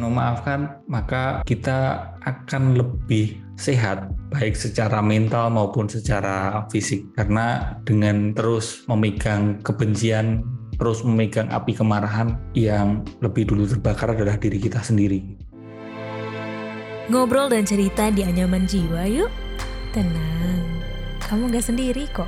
memaafkan maka kita akan lebih sehat baik secara mental maupun secara fisik. Karena dengan terus memegang kebencian terus memegang api kemarahan yang lebih dulu terbakar adalah diri kita sendiri. Ngobrol dan cerita di anyaman jiwa yuk. Tenang kamu gak sendiri kok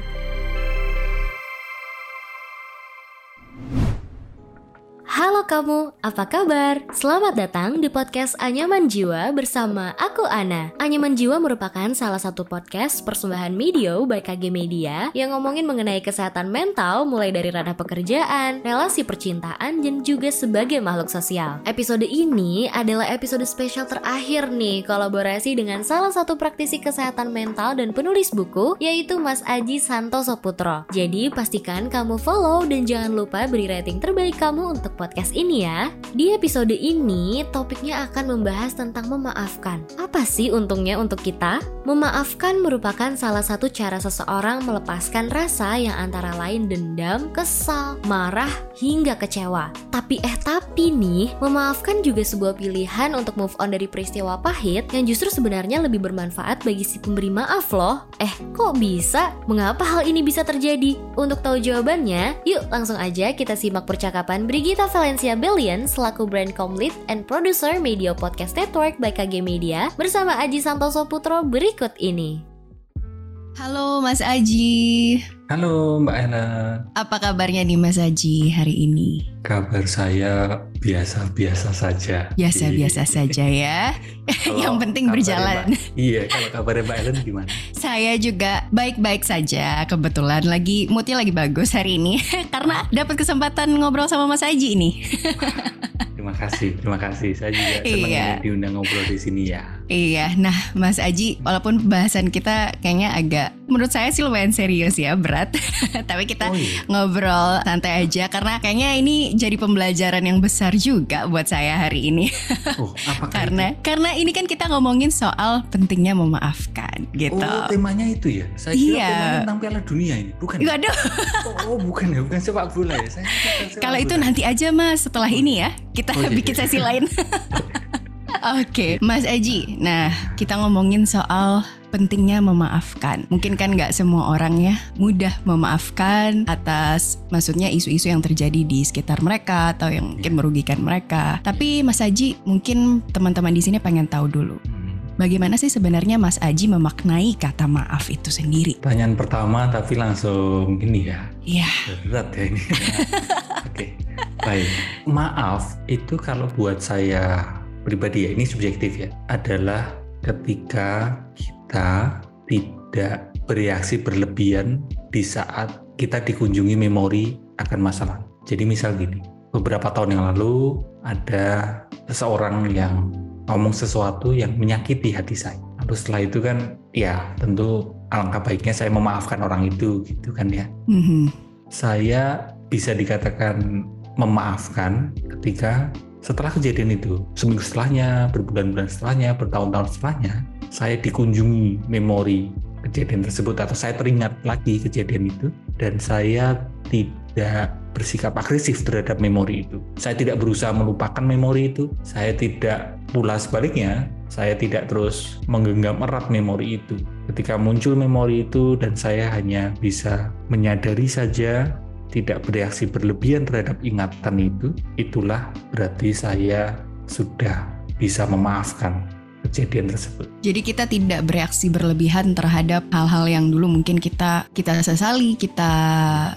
Halo kamu, apa kabar? Selamat datang di podcast Anyaman Jiwa bersama aku Ana. Anyaman Jiwa merupakan salah satu podcast persembahan Medio by KG Media yang ngomongin mengenai kesehatan mental mulai dari ranah pekerjaan, relasi percintaan, dan juga sebagai makhluk sosial. Episode ini adalah episode spesial terakhir nih kolaborasi dengan salah satu praktisi kesehatan mental dan penulis buku yaitu Mas Aji Santoso Putro. Jadi pastikan kamu follow dan jangan lupa beri rating terbaik kamu untuk podcast ini ya. Di episode ini, topiknya akan membahas tentang memaafkan. Apa sih untungnya untuk kita? Memaafkan merupakan salah satu cara seseorang melepaskan rasa yang antara lain dendam, kesal, marah, hingga kecewa. Tapi eh tapi nih, memaafkan juga sebuah pilihan untuk move on dari peristiwa pahit yang justru sebenarnya lebih bermanfaat bagi si pemberi maaf loh. Eh, kok bisa? Mengapa hal ini bisa terjadi? Untuk tahu jawabannya, yuk langsung aja kita simak percakapan Brigita Valencia Bellion selaku brand comlead and producer Media Podcast Network by KG Media bersama Aji Santoso Putro berikut ini. Halo Mas Aji. Halo Mbak Ella. Apa kabarnya nih Mas Aji hari ini? Kabar saya biasa-biasa saja. Biasa-biasa saja ya. Yang penting berjalan. Mbak, iya, kalau kabarnya Mbak Ellen gimana? Saya juga baik-baik saja. Kebetulan lagi moodnya lagi bagus hari ini karena dapat kesempatan ngobrol sama Mas Aji nih. Terima kasih, terima kasih. Saya juga senang iya. diundang ngobrol di sini ya. Iya, nah Mas Aji, walaupun bahasan kita kayaknya agak, menurut saya sih lumayan serius ya, berat. Tapi kita oh, iya. ngobrol santai aja karena kayaknya ini jadi pembelajaran yang besar juga buat saya hari ini. Oh, karena itu? karena ini kan kita ngomongin soal pentingnya memaafkan, gitu. Oh, temanya itu ya? Saya kira iya. temanya tentang Piala Dunia ini, bukan? Ya? Aduh. Oh, oh, bukan ya, bukan sepak bola ya. Saya Kalau itu nanti aja Mas setelah oh, ini ya. Kita kita oh, iya. bikin sesi lain. Oke, okay. Mas Aji. Nah, kita ngomongin soal pentingnya memaafkan. Mungkin kan nggak semua orang ya mudah memaafkan atas maksudnya isu-isu yang terjadi di sekitar mereka atau yang mungkin merugikan mereka. Tapi Mas Aji, mungkin teman-teman di sini pengen tahu dulu. Bagaimana sih sebenarnya Mas Aji memaknai kata maaf itu sendiri? Pertanyaan pertama tapi langsung ini ya. Iya. Berat ya ini. Oke. Baik. Maaf itu kalau buat saya pribadi ya ini subjektif ya adalah ketika kita tidak bereaksi berlebihan di saat kita dikunjungi memori akan masalah. Jadi misal gini, beberapa tahun yang lalu ada seseorang yang ngomong sesuatu yang menyakiti hati saya. Lalu setelah itu kan ya tentu alangkah baiknya saya memaafkan orang itu gitu kan ya. Mm-hmm. Saya bisa dikatakan memaafkan ketika setelah kejadian itu seminggu setelahnya, berbulan-bulan setelahnya, bertahun-tahun setelahnya saya dikunjungi memori kejadian tersebut atau saya teringat lagi kejadian itu dan saya tidak bersikap agresif terhadap memori itu. Saya tidak berusaha melupakan memori itu. Saya tidak pula sebaliknya, saya tidak terus menggenggam erat memori itu. Ketika muncul memori itu dan saya hanya bisa menyadari saja tidak bereaksi berlebihan terhadap ingatan itu, itulah berarti saya sudah bisa memaafkan kejadian tersebut. Jadi kita tidak bereaksi berlebihan terhadap hal-hal yang dulu mungkin kita kita sesali, kita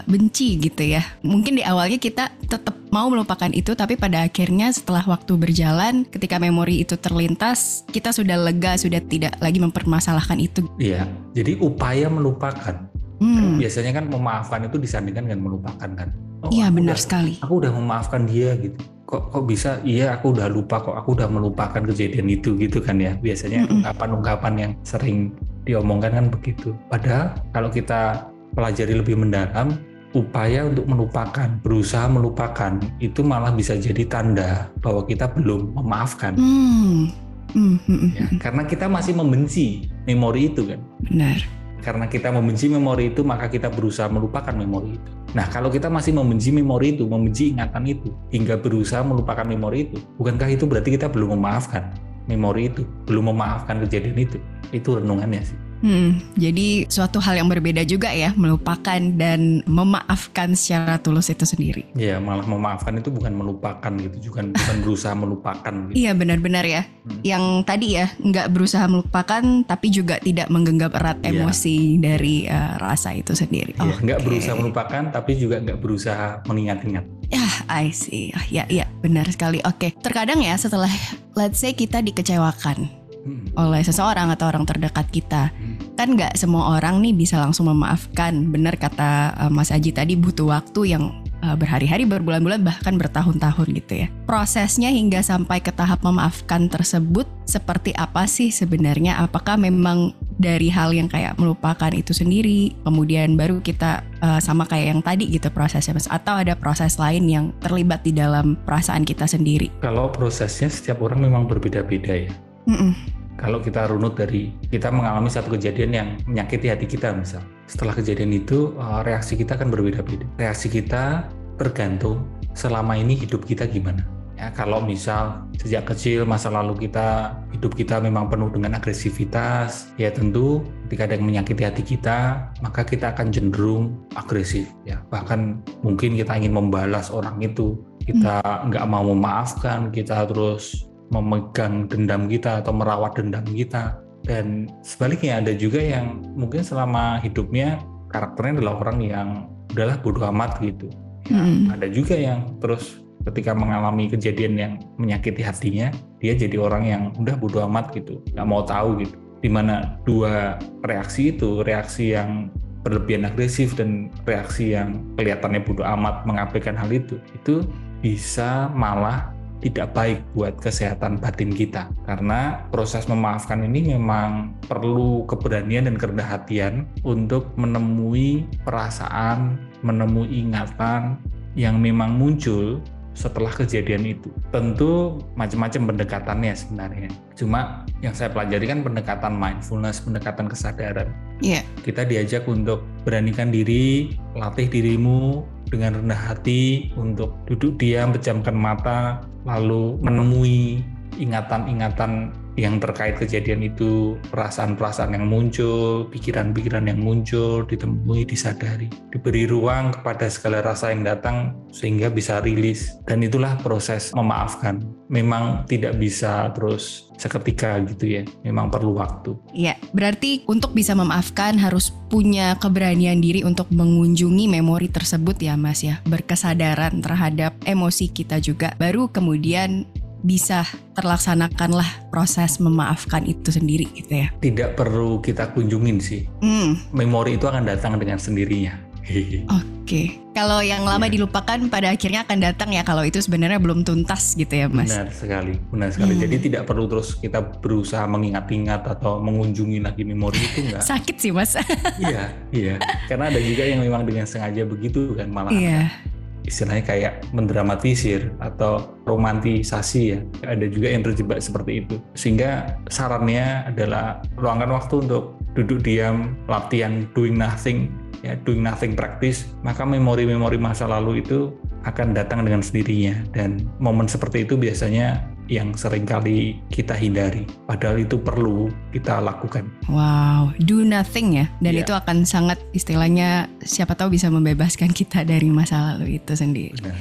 benci gitu ya. Mungkin di awalnya kita tetap mau melupakan itu tapi pada akhirnya setelah waktu berjalan ketika memori itu terlintas, kita sudah lega, sudah tidak lagi mempermasalahkan itu. Iya. Jadi upaya melupakan Hmm. Biasanya kan memaafkan itu disandingkan dengan melupakan kan. Oh, iya benar udah, sekali. Aku udah memaafkan dia gitu kok kok bisa? Iya aku udah lupa kok. Aku udah melupakan kejadian itu gitu kan ya. Biasanya ungkapan-ungkapan yang sering diomongkan kan begitu. Padahal kalau kita pelajari lebih mendalam upaya untuk melupakan berusaha melupakan itu malah bisa jadi tanda bahwa kita belum memaafkan. Mm. Mm -hmm. ya, karena kita masih membenci memori itu kan. Benar karena kita membenci memori itu maka kita berusaha melupakan memori itu Nah, kalau kita masih membenci memori itu, membenci ingatan itu, hingga berusaha melupakan memori itu, bukankah itu berarti kita belum memaafkan memori itu, belum memaafkan kejadian itu? Itu renungannya sih. Hmm, jadi suatu hal yang berbeda juga ya, melupakan dan memaafkan secara tulus itu sendiri. Ya, malah memaafkan itu bukan melupakan gitu, juga bukan berusaha melupakan. Gitu. Iya benar-benar ya. Hmm. Yang tadi ya nggak berusaha melupakan, tapi juga tidak menggenggam erat ya. emosi dari uh, rasa itu sendiri. Iya, nggak okay. berusaha melupakan, tapi juga nggak berusaha mengingat-ingat. Ya, I see. Oh, ya, ya, benar sekali. Oke, okay. terkadang ya setelah let's say kita dikecewakan hmm. oleh seseorang atau orang terdekat kita. Hmm. Kan nggak semua orang nih bisa langsung memaafkan. Benar kata uh, Mas Aji tadi butuh waktu yang uh, berhari-hari, berbulan-bulan bahkan bertahun-tahun gitu ya. Prosesnya hingga sampai ke tahap memaafkan tersebut seperti apa sih sebenarnya? Apakah memang dari hal yang kayak melupakan itu sendiri, kemudian baru kita uh, sama kayak yang tadi gitu prosesnya, mas? Atau ada proses lain yang terlibat di dalam perasaan kita sendiri? Kalau prosesnya setiap orang memang berbeda-beda ya. Mm -mm kalau kita runut dari kita mengalami satu kejadian yang menyakiti hati kita misal. Setelah kejadian itu eh, reaksi kita akan berbeda-beda. Reaksi kita tergantung selama ini hidup kita gimana. Ya kalau misal sejak kecil masa lalu kita hidup kita memang penuh dengan agresivitas ya tentu ketika ada yang menyakiti hati kita maka kita akan cenderung agresif ya. Bahkan mungkin kita ingin membalas orang itu. Kita hmm. nggak mau memaafkan kita terus memegang dendam kita atau merawat dendam kita. Dan sebaliknya ada juga yang mungkin selama hidupnya karakternya adalah orang yang udahlah bodoh amat gitu. Hmm. ada juga yang terus ketika mengalami kejadian yang menyakiti hatinya dia jadi orang yang udah bodoh amat gitu nggak mau tahu gitu. Di mana dua reaksi itu reaksi yang berlebihan agresif dan reaksi yang kelihatannya bodoh amat mengabaikan hal itu itu bisa malah tidak baik buat kesehatan batin kita karena proses memaafkan ini memang perlu keberanian dan kerendah hatian untuk menemui perasaan, menemui ingatan yang memang muncul setelah kejadian itu. Tentu macam-macam pendekatannya sebenarnya. Cuma yang saya pelajari kan pendekatan mindfulness, pendekatan kesadaran. Iya. Yeah. Kita diajak untuk beranikan diri, latih dirimu dengan rendah hati untuk duduk diam, pejamkan mata, lalu menemui ingatan-ingatan yang terkait kejadian itu, perasaan-perasaan yang muncul, pikiran-pikiran yang muncul, ditemui, disadari, diberi ruang kepada segala rasa yang datang sehingga bisa rilis. Dan itulah proses memaafkan. Memang tidak bisa terus seketika gitu ya, memang perlu waktu. Iya, berarti untuk bisa memaafkan harus punya keberanian diri untuk mengunjungi memori tersebut ya Mas ya, berkesadaran terhadap emosi kita juga. Baru kemudian bisa terlaksanakanlah proses memaafkan itu sendiri gitu ya. Tidak perlu kita kunjungin sih. Hmm. Memori itu akan datang dengan sendirinya. Oke, okay. kalau yang lama yeah. dilupakan pada akhirnya akan datang ya kalau itu sebenarnya belum tuntas gitu ya mas. Benar sekali, benar sekali. Hmm. Jadi tidak perlu terus kita berusaha mengingat-ingat atau mengunjungi lagi memori itu enggak. Sakit sih mas. iya, iya. Karena ada juga yang memang dengan sengaja begitu kan malah. Iya. Yeah istilahnya kayak mendramatisir atau romantisasi ya. Ada juga yang terjebak seperti itu. Sehingga sarannya adalah luangkan waktu untuk duduk diam latihan doing nothing ya doing nothing practice maka memori-memori masa lalu itu akan datang dengan sendirinya. Dan momen seperti itu biasanya yang sering kali kita hindari. Padahal itu perlu kita lakukan. Wow, do nothing ya. Dan yeah. itu akan sangat istilahnya siapa tahu bisa membebaskan kita dari masa lalu itu sendiri. Benar.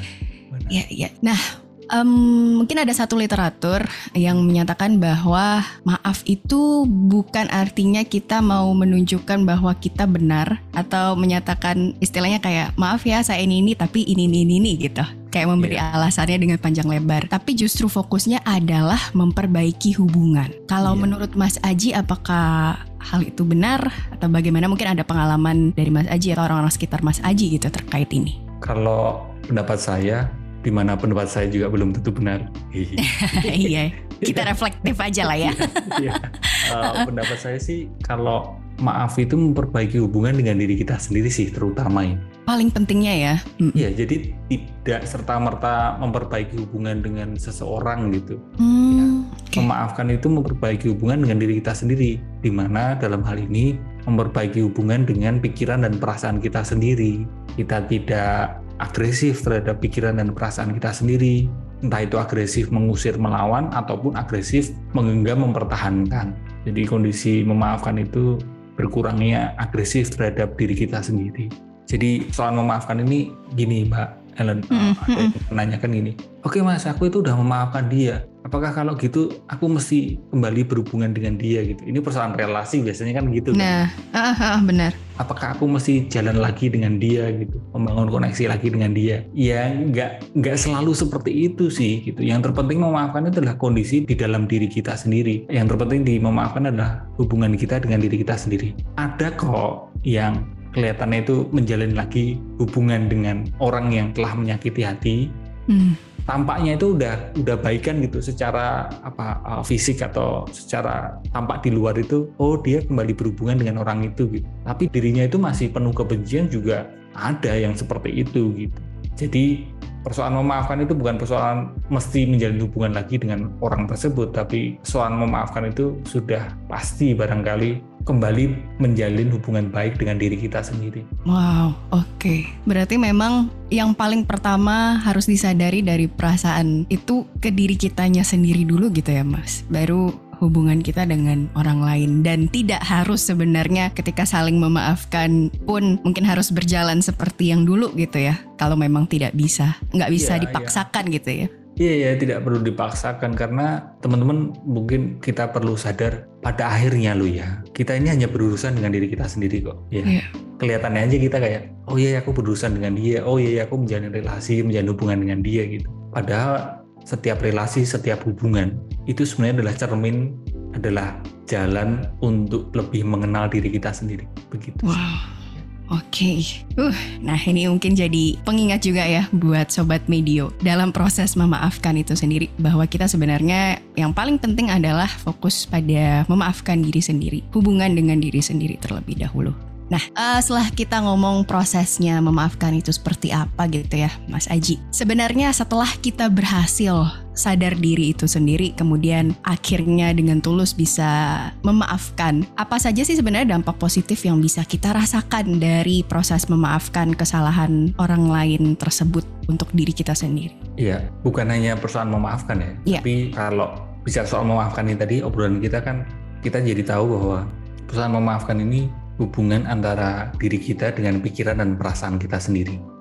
Benar. Ya, ya. Nah, um, mungkin ada satu literatur yang menyatakan bahwa maaf itu bukan artinya kita mau menunjukkan bahwa kita benar atau menyatakan istilahnya kayak maaf ya saya ini ini tapi ini ini ini, ini gitu kayak memberi yeah. alasannya dengan panjang lebar. Tapi justru fokusnya adalah memperbaiki hubungan. Kalau yeah. menurut Mas Aji, apakah hal itu benar atau bagaimana? Mungkin ada pengalaman dari Mas Aji atau orang-orang sekitar Mas Aji gitu terkait ini. Kalau pendapat saya, di mana pendapat saya juga belum tentu benar. iya, kita reflektif aja lah ya. Iya. uh, pendapat saya sih kalau maaf itu memperbaiki hubungan dengan diri kita sendiri sih terutama ini. Paling pentingnya ya. Iya, mm. jadi tidak serta merta memperbaiki hubungan dengan seseorang gitu. Mm, ya. okay. Memaafkan itu memperbaiki hubungan dengan diri kita sendiri, di mana dalam hal ini memperbaiki hubungan dengan pikiran dan perasaan kita sendiri. kita tidak agresif terhadap pikiran dan perasaan kita sendiri, entah itu agresif mengusir melawan ataupun agresif menggenggam mempertahankan. Jadi kondisi memaafkan itu berkurangnya agresif terhadap diri kita sendiri. Jadi soal memaafkan ini gini Mbak Ellen, mm -hmm. menanyakan gini, oke okay, mas aku itu udah memaafkan dia, apakah kalau gitu aku mesti kembali berhubungan dengan dia gitu? Ini persoalan relasi biasanya kan gitu. Kan? Nah, kan? uh, uh, benar. Apakah aku mesti jalan lagi dengan dia gitu, membangun koneksi lagi dengan dia? Ya nggak nggak selalu seperti itu sih gitu. Yang terpenting memaafkan itu adalah kondisi di dalam diri kita sendiri. Yang terpenting di memaafkan adalah hubungan kita dengan diri kita sendiri. Ada kok yang kelihatannya itu menjalin lagi hubungan dengan orang yang telah menyakiti hati. Hmm. Tampaknya itu udah udah baikan gitu secara apa uh, fisik atau secara tampak di luar itu oh dia kembali berhubungan dengan orang itu gitu. Tapi dirinya itu masih penuh kebencian juga ada yang seperti itu gitu. Jadi persoalan memaafkan itu bukan persoalan mesti menjalin hubungan lagi dengan orang tersebut, tapi persoalan memaafkan itu sudah pasti barangkali kembali menjalin hubungan baik dengan diri kita sendiri. Wow, oke. Okay. Berarti memang yang paling pertama harus disadari dari perasaan itu ke diri kitanya sendiri dulu gitu ya, Mas. Baru hubungan kita dengan orang lain dan tidak harus sebenarnya ketika saling memaafkan pun mungkin harus berjalan seperti yang dulu gitu ya kalau memang tidak bisa nggak bisa yeah, dipaksakan yeah. gitu ya Iya ya, tidak perlu dipaksakan karena teman-teman mungkin kita perlu sadar pada akhirnya lo ya, kita ini hanya berurusan dengan diri kita sendiri kok. Ya. Yeah. Kelihatannya aja kita kayak, oh iya aku berurusan dengan dia, oh iya aku menjalin relasi, menjalin hubungan dengan dia gitu. Padahal setiap relasi, setiap hubungan itu sebenarnya adalah cermin, adalah jalan untuk lebih mengenal diri kita sendiri. Begitu. Wow Oke, okay. uh, nah ini mungkin jadi pengingat juga ya buat sobat medio dalam proses memaafkan itu sendiri bahwa kita sebenarnya yang paling penting adalah fokus pada memaafkan diri sendiri, hubungan dengan diri sendiri terlebih dahulu. Nah, uh, setelah kita ngomong prosesnya memaafkan itu seperti apa gitu ya, Mas Aji. Sebenarnya setelah kita berhasil sadar diri itu sendiri, kemudian akhirnya dengan tulus bisa memaafkan, apa saja sih sebenarnya dampak positif yang bisa kita rasakan dari proses memaafkan kesalahan orang lain tersebut untuk diri kita sendiri? Iya, bukan hanya persoalan memaafkan ya, ya. tapi kalau bicara soal memaafkan ini tadi obrolan kita kan kita jadi tahu bahwa persoalan memaafkan ini hubungan antara diri kita dengan pikiran dan perasaan kita sendiri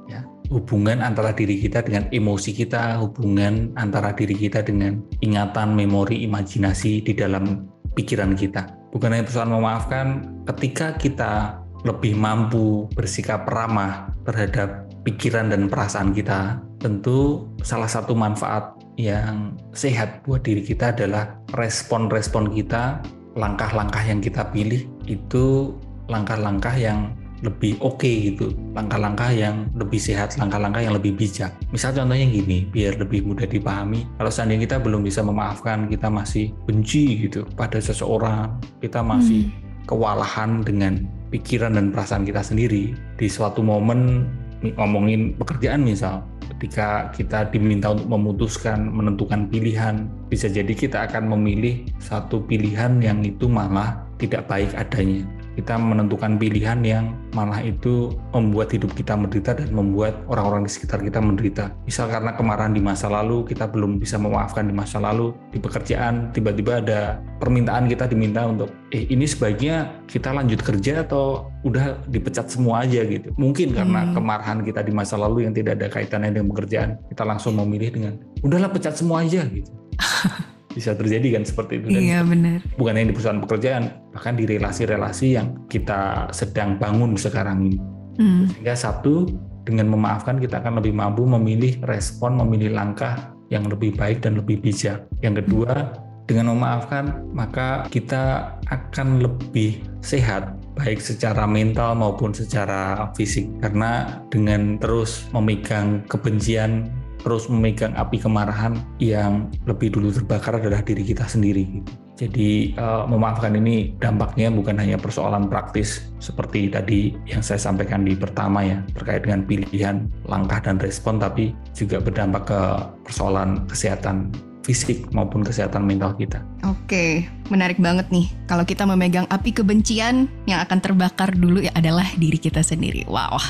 hubungan antara diri kita dengan emosi kita hubungan antara diri kita dengan ingatan memori imajinasi di dalam pikiran kita. Bukan hanya persoalan memaafkan ketika kita lebih mampu bersikap ramah terhadap pikiran dan perasaan kita tentu salah satu manfaat yang sehat buat diri kita adalah respon-respon kita langkah-langkah yang kita pilih itu langkah-langkah yang lebih oke okay gitu, langkah-langkah yang lebih sehat, langkah-langkah yang lebih bijak. Misal contohnya gini, biar lebih mudah dipahami, kalau seandainya kita belum bisa memaafkan, kita masih benci gitu pada seseorang, kita masih hmm. kewalahan dengan pikiran dan perasaan kita sendiri di suatu momen ngomongin pekerjaan misal ketika kita diminta untuk memutuskan menentukan pilihan bisa jadi kita akan memilih satu pilihan yang itu malah tidak baik adanya kita menentukan pilihan yang malah itu membuat hidup kita menderita dan membuat orang-orang di sekitar kita menderita. Misal karena kemarahan di masa lalu, kita belum bisa memaafkan di masa lalu, di pekerjaan tiba-tiba ada permintaan kita diminta untuk, eh ini sebaiknya kita lanjut kerja atau udah dipecat semua aja gitu. Mungkin karena hmm. kemarahan kita di masa lalu yang tidak ada kaitannya dengan pekerjaan, kita langsung memilih dengan, udahlah pecat semua aja gitu. bisa terjadi kan seperti itu. Dan iya benar. Bukan hanya di perusahaan pekerjaan, bahkan di relasi-relasi yang kita sedang bangun sekarang ini. Hmm. Sehingga satu dengan memaafkan kita akan lebih mampu memilih respon, memilih langkah yang lebih baik dan lebih bijak. Yang kedua, dengan memaafkan maka kita akan lebih sehat baik secara mental maupun secara fisik karena dengan terus memegang kebencian terus memegang api kemarahan yang lebih dulu terbakar adalah diri kita sendiri. Jadi uh, memaafkan ini dampaknya bukan hanya persoalan praktis seperti tadi yang saya sampaikan di pertama ya terkait dengan pilihan langkah dan respon, tapi juga berdampak ke persoalan kesehatan fisik maupun kesehatan mental kita. Oke, menarik banget nih. Kalau kita memegang api kebencian yang akan terbakar dulu ya adalah diri kita sendiri. Wow.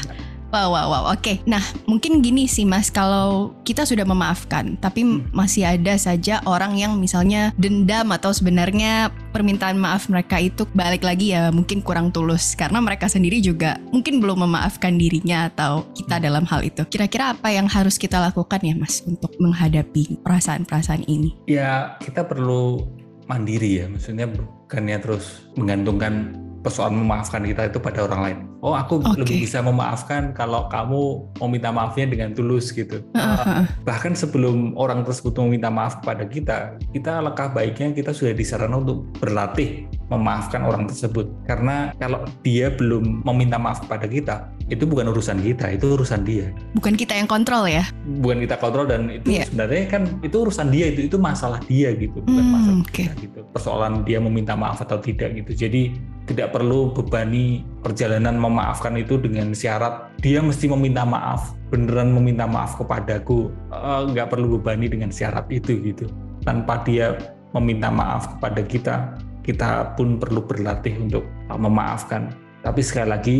Wow, wow, wow. Oke. Nah, mungkin gini sih, Mas. Kalau kita sudah memaafkan, tapi hmm. masih ada saja orang yang misalnya dendam atau sebenarnya permintaan maaf mereka itu balik lagi ya mungkin kurang tulus karena mereka sendiri juga mungkin belum memaafkan dirinya atau kita dalam hal itu. Kira-kira apa yang harus kita lakukan ya, Mas, untuk menghadapi perasaan-perasaan ini? Ya, kita perlu mandiri ya. Maksudnya bukannya terus menggantungkan persoalan memaafkan kita itu pada orang lain. Oh, aku okay. lebih bisa memaafkan kalau kamu mau minta maafnya dengan tulus gitu. Uh, bahkan sebelum orang tersebut meminta maaf kepada kita, kita lekah baiknya kita sudah disarankan untuk berlatih memaafkan orang tersebut. Karena kalau dia belum meminta maaf kepada kita, itu bukan urusan kita, itu urusan dia. Bukan kita yang kontrol ya? Bukan kita kontrol dan itu yeah. sebenarnya kan itu urusan dia itu itu masalah dia gitu, bukan hmm, masalah okay. kita gitu. Persoalan dia meminta maaf atau tidak gitu. Jadi tidak perlu bebani perjalanan memaafkan itu dengan syarat dia mesti meminta maaf beneran meminta maaf kepadaku eh, nggak uh, perlu bebani dengan syarat itu gitu tanpa dia meminta maaf kepada kita kita pun perlu berlatih untuk uh, memaafkan tapi sekali lagi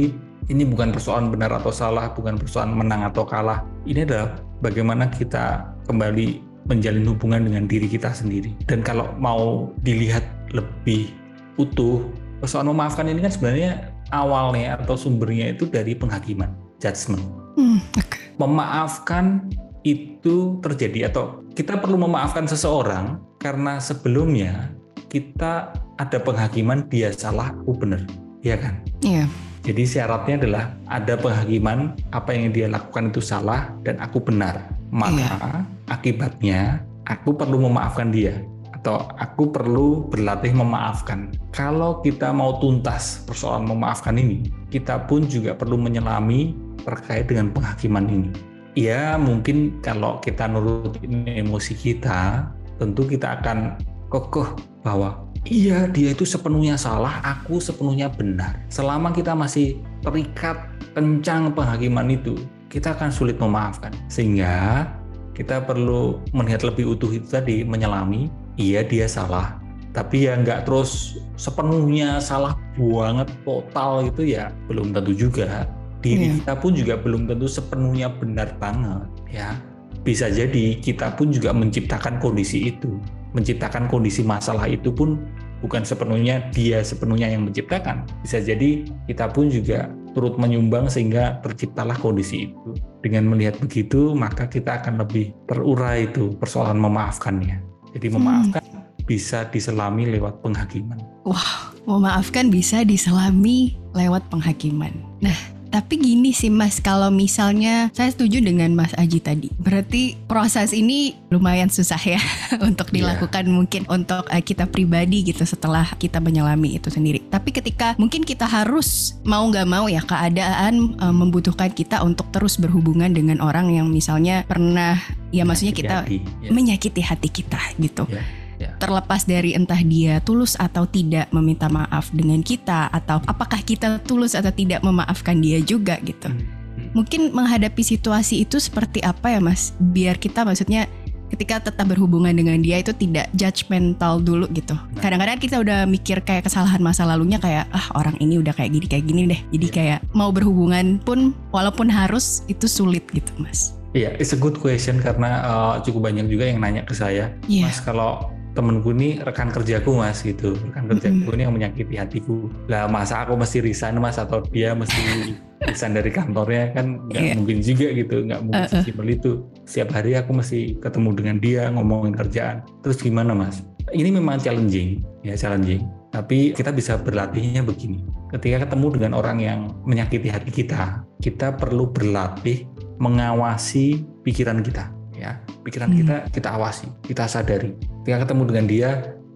ini bukan persoalan benar atau salah bukan persoalan menang atau kalah ini adalah bagaimana kita kembali menjalin hubungan dengan diri kita sendiri dan kalau mau dilihat lebih utuh persoalan memaafkan ini kan sebenarnya awalnya atau sumbernya itu dari penghakiman, judgment. Hmm, okay. Memaafkan itu terjadi atau kita perlu memaafkan seseorang karena sebelumnya kita ada penghakiman dia salah, aku benar, ya kan? Iya. Yeah. Jadi syaratnya adalah ada penghakiman apa yang dia lakukan itu salah dan aku benar. Maka yeah. akibatnya aku perlu memaafkan dia atau aku perlu berlatih memaafkan. Kalau kita mau tuntas persoalan memaafkan ini, kita pun juga perlu menyelami terkait dengan penghakiman ini. Ya mungkin kalau kita nurutin emosi kita, tentu kita akan kokoh bahwa iya dia itu sepenuhnya salah, aku sepenuhnya benar. Selama kita masih terikat kencang penghakiman itu, kita akan sulit memaafkan. Sehingga kita perlu melihat lebih utuh itu tadi, menyelami iya dia salah tapi ya nggak terus sepenuhnya salah banget total itu ya belum tentu juga diri yeah. kita pun juga belum tentu sepenuhnya benar banget ya bisa jadi kita pun juga menciptakan kondisi itu menciptakan kondisi masalah itu pun bukan sepenuhnya dia sepenuhnya yang menciptakan bisa jadi kita pun juga turut menyumbang sehingga terciptalah kondisi itu dengan melihat begitu maka kita akan lebih terurai itu persoalan memaafkannya jadi hmm. memaafkan hmm. bisa diselami lewat penghakiman. Wah, memaafkan bisa diselami lewat penghakiman. Nah, tapi gini sih Mas, kalau misalnya saya setuju dengan Mas Aji tadi. Berarti proses ini lumayan susah ya untuk iya. dilakukan yeah. mungkin untuk uh, kita pribadi gitu setelah kita menyelami itu sendiri. Tapi ketika mungkin kita harus mau nggak mau ya keadaan uh, membutuhkan kita untuk terus berhubungan dengan orang yang misalnya pernah ya maksudnya kita hati, ya. menyakiti hati kita gitu. Yeah. Terlepas dari entah dia tulus atau tidak meminta maaf dengan kita atau apakah kita tulus atau tidak memaafkan dia juga gitu. Hmm. Hmm. Mungkin menghadapi situasi itu seperti apa ya Mas? Biar kita maksudnya ketika tetap berhubungan dengan dia itu tidak judgmental dulu gitu. Nah. Kadang-kadang kita udah mikir kayak kesalahan masa lalunya kayak ah orang ini udah kayak gini kayak gini deh. Jadi yeah. kayak mau berhubungan pun walaupun harus itu sulit gitu, Mas. Iya, yeah, it's a good question karena uh, cukup banyak juga yang nanya ke saya, yeah. Mas kalau temenku ini rekan kerjaku mas gitu. Rekan kerjaku mm. ini yang menyakiti hatiku. Lah masa aku mesti resign mas atau dia mesti resign dari kantornya kan nggak yeah. mungkin juga gitu nggak mungkin uh, uh. itu. Setiap hari aku mesti ketemu dengan dia ngomongin kerjaan. Terus gimana mas? Ini memang challenging ya challenging. Tapi kita bisa berlatihnya begini. Ketika ketemu dengan orang yang menyakiti hati kita kita perlu berlatih mengawasi pikiran kita ya. Pikiran hmm. kita kita awasi kita sadari. Ketika ketemu dengan dia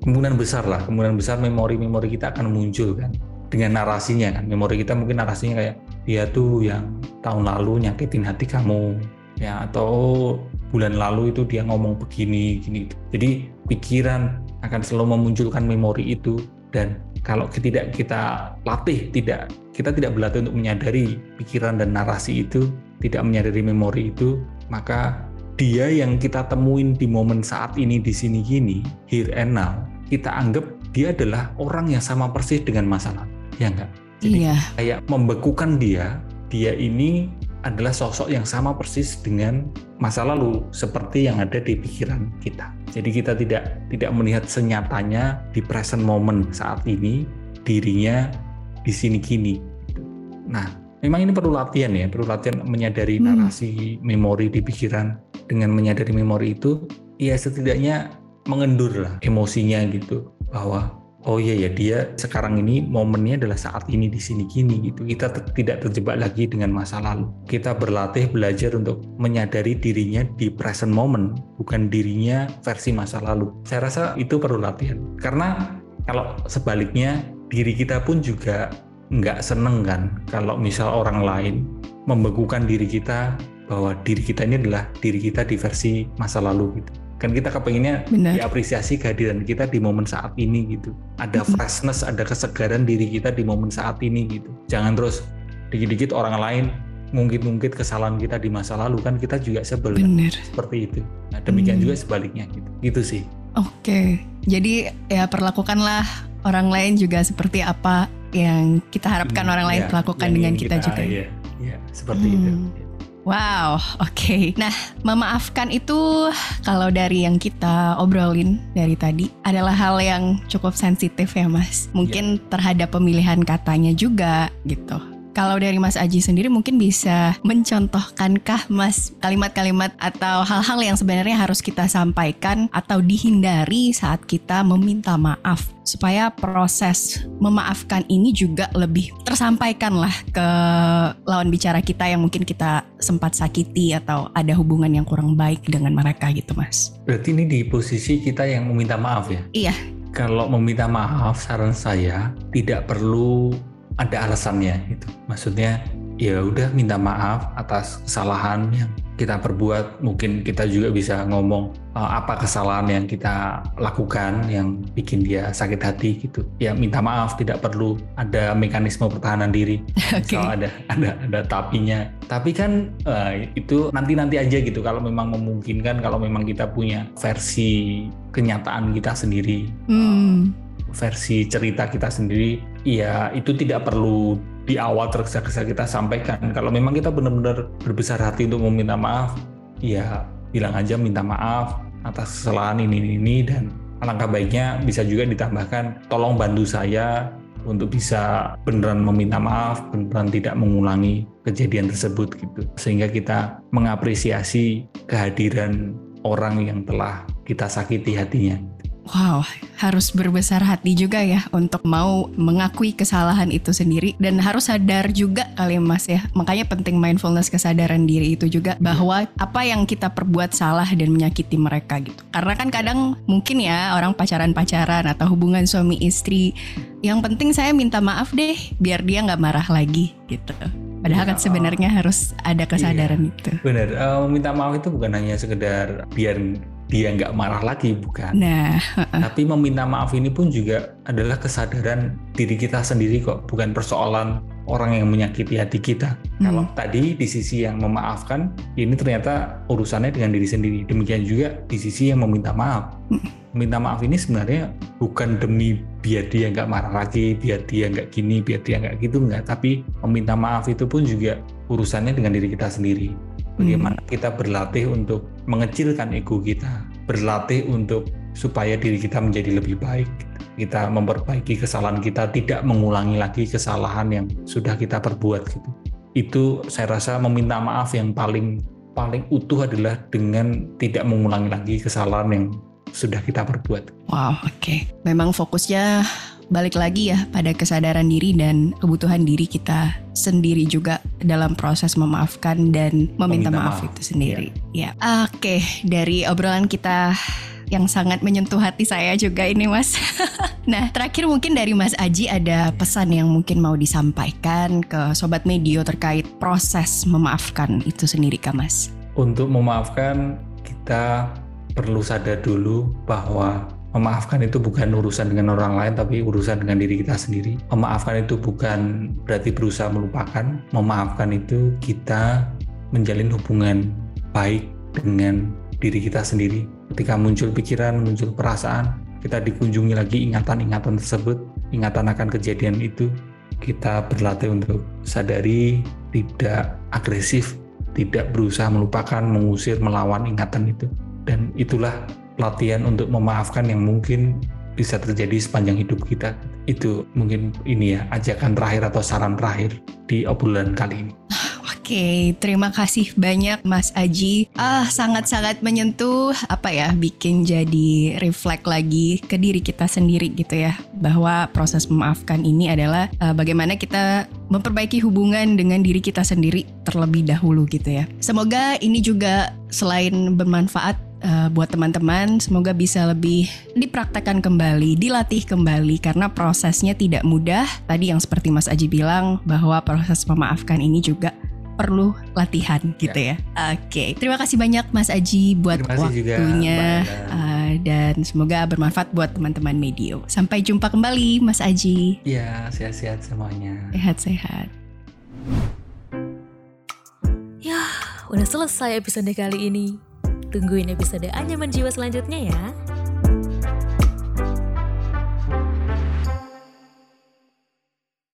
kemungkinan besar lah kemungkinan besar memori-memori kita akan muncul kan. Dengan narasinya kan. Memori kita mungkin narasinya kayak dia tuh yang tahun lalu nyakitin hati kamu ya atau bulan lalu itu dia ngomong begini gini. Jadi pikiran akan selalu memunculkan memori itu. Dan kalau tidak kita latih tidak kita tidak berlatih untuk menyadari pikiran dan narasi itu tidak menyadari memori itu maka dia yang kita temuin di momen saat ini di sini gini, here and now, kita anggap dia adalah orang yang sama persis dengan masa lalu, ya enggak? Jadi iya. kayak membekukan dia, dia ini adalah sosok yang sama persis dengan masa lalu seperti yang ada di pikiran kita. Jadi kita tidak tidak melihat senyatanya di present moment saat ini dirinya di sini kini. Nah, memang ini perlu latihan ya, perlu latihan menyadari hmm. narasi memori di pikiran. Dengan menyadari memori itu, ya setidaknya mengendur lah emosinya gitu. Bahwa oh iya ya dia sekarang ini momennya adalah saat ini di sini kini gitu. Kita tidak terjebak lagi dengan masa lalu. Kita berlatih belajar untuk menyadari dirinya di present moment bukan dirinya versi masa lalu. Saya rasa itu perlu latihan. Karena kalau sebaliknya diri kita pun juga nggak seneng kan kalau misal orang lain membekukan diri kita bahwa diri kita ini adalah diri kita di versi masa lalu gitu. Kan kita kepenginnya Benar. diapresiasi kehadiran kita di momen saat ini gitu. Ada mm-hmm. freshness ada kesegaran diri kita di momen saat ini gitu. Jangan terus dikit-dikit orang lain mungkin-mungkin kesalahan kita di masa lalu kan kita juga sebel. Bener. seperti itu. Nah demikian hmm. juga sebaliknya gitu. Gitu sih. Oke. Jadi ya perlakukanlah orang lain juga seperti apa yang kita harapkan hmm, orang lain ya, perlakukan dengan kita, kita juga. ya, ya seperti hmm. itu Wow, oke. Okay. Nah, memaafkan itu kalau dari yang kita obrolin dari tadi adalah hal yang cukup sensitif ya, Mas. Mungkin yeah. terhadap pemilihan katanya juga gitu. Kalau dari Mas Aji sendiri mungkin bisa mencontohkankah Mas kalimat-kalimat atau hal-hal yang sebenarnya harus kita sampaikan atau dihindari saat kita meminta maaf supaya proses memaafkan ini juga lebih tersampaikan lah ke lawan bicara kita yang mungkin kita sempat sakiti atau ada hubungan yang kurang baik dengan mereka gitu Mas. Berarti ini di posisi kita yang meminta maaf ya? Iya. Kalau meminta maaf saran saya tidak perlu ada alasannya gitu. Maksudnya ya udah minta maaf atas kesalahan yang kita perbuat. Mungkin kita juga bisa ngomong uh, apa kesalahan yang kita lakukan yang bikin dia sakit hati gitu. Ya minta maaf, tidak perlu ada mekanisme pertahanan diri. Okay. ada ada ada tapinya. Tapi kan uh, itu nanti-nanti aja gitu kalau memang memungkinkan kalau memang kita punya versi kenyataan kita sendiri. Hmm. Uh, versi cerita kita sendiri, ya itu tidak perlu di awal tergesa-gesa kita sampaikan. Kalau memang kita benar-benar berbesar hati untuk meminta maaf, ya bilang aja minta maaf atas kesalahan ini ini dan alangkah baiknya bisa juga ditambahkan tolong bantu saya untuk bisa beneran meminta maaf, beneran tidak mengulangi kejadian tersebut gitu. Sehingga kita mengapresiasi kehadiran orang yang telah kita sakiti hatinya. Wow, harus berbesar hati juga ya untuk mau mengakui kesalahan itu sendiri dan harus sadar juga kali Mas ya. Makanya penting mindfulness kesadaran diri itu juga bahwa apa yang kita perbuat salah dan menyakiti mereka gitu. Karena kan kadang mungkin ya orang pacaran-pacaran atau hubungan suami istri yang penting saya minta maaf deh biar dia nggak marah lagi gitu. Padahal kan sebenarnya harus ada kesadaran iya, itu. Benar, uh, minta maaf itu bukan hanya sekedar biar dia nggak marah lagi bukan. Nah, tapi meminta maaf ini pun juga adalah kesadaran diri kita sendiri kok, bukan persoalan orang yang menyakiti hati kita. Hmm. Kalau tadi di sisi yang memaafkan, ini ternyata urusannya dengan diri sendiri. Demikian juga di sisi yang meminta maaf. Hmm. Meminta maaf ini sebenarnya bukan demi biar dia nggak marah lagi, biar dia nggak gini, biar dia nggak gitu nggak. Tapi meminta maaf itu pun juga urusannya dengan diri kita sendiri Bagaimana hmm. kita berlatih untuk mengecilkan ego kita, berlatih untuk supaya diri kita menjadi lebih baik. Kita memperbaiki kesalahan kita, tidak mengulangi lagi kesalahan yang sudah kita perbuat gitu. Itu saya rasa meminta maaf yang paling paling utuh adalah dengan tidak mengulangi lagi kesalahan yang sudah kita perbuat. Wow, oke. Okay. Memang fokusnya balik lagi ya pada kesadaran diri dan kebutuhan diri kita sendiri juga dalam proses memaafkan dan meminta, maaf, maaf itu sendiri. Ya. ya. Oke, dari obrolan kita yang sangat menyentuh hati saya juga ini Mas. nah, terakhir mungkin dari Mas Aji ada pesan yang mungkin mau disampaikan ke sobat medio terkait proses memaafkan itu sendiri Kak Mas. Untuk memaafkan kita perlu sadar dulu bahwa Memaafkan itu bukan urusan dengan orang lain, tapi urusan dengan diri kita sendiri. Memaafkan itu bukan berarti berusaha melupakan. Memaafkan itu kita menjalin hubungan baik dengan diri kita sendiri. Ketika muncul pikiran, muncul perasaan, kita dikunjungi lagi ingatan-ingatan tersebut, ingatan akan kejadian itu, kita berlatih untuk sadari, tidak agresif, tidak berusaha melupakan, mengusir, melawan ingatan itu. Dan itulah latihan untuk memaafkan yang mungkin bisa terjadi sepanjang hidup kita. Itu mungkin ini ya, ajakan terakhir atau saran terakhir di obrolan kali ini. Oke, terima kasih banyak Mas Aji. Ah, sangat-sangat menyentuh apa ya, bikin jadi reflect lagi ke diri kita sendiri gitu ya, bahwa proses memaafkan ini adalah uh, bagaimana kita memperbaiki hubungan dengan diri kita sendiri terlebih dahulu gitu ya. Semoga ini juga selain bermanfaat uh, buat teman-teman semoga bisa lebih dipraktekkan kembali, dilatih kembali karena prosesnya tidak mudah. Tadi yang seperti Mas Aji bilang bahwa proses memaafkan ini juga perlu latihan gitu ya. ya. Oke, okay. terima kasih banyak Mas Aji buat waktunya juga, uh, dan semoga bermanfaat buat teman-teman medio. Sampai jumpa kembali Mas Aji. Iya, sehat-sehat semuanya. Sehat-sehat. Ya, udah selesai episode kali ini. Tungguin episode Anyaman Jiwa selanjutnya ya.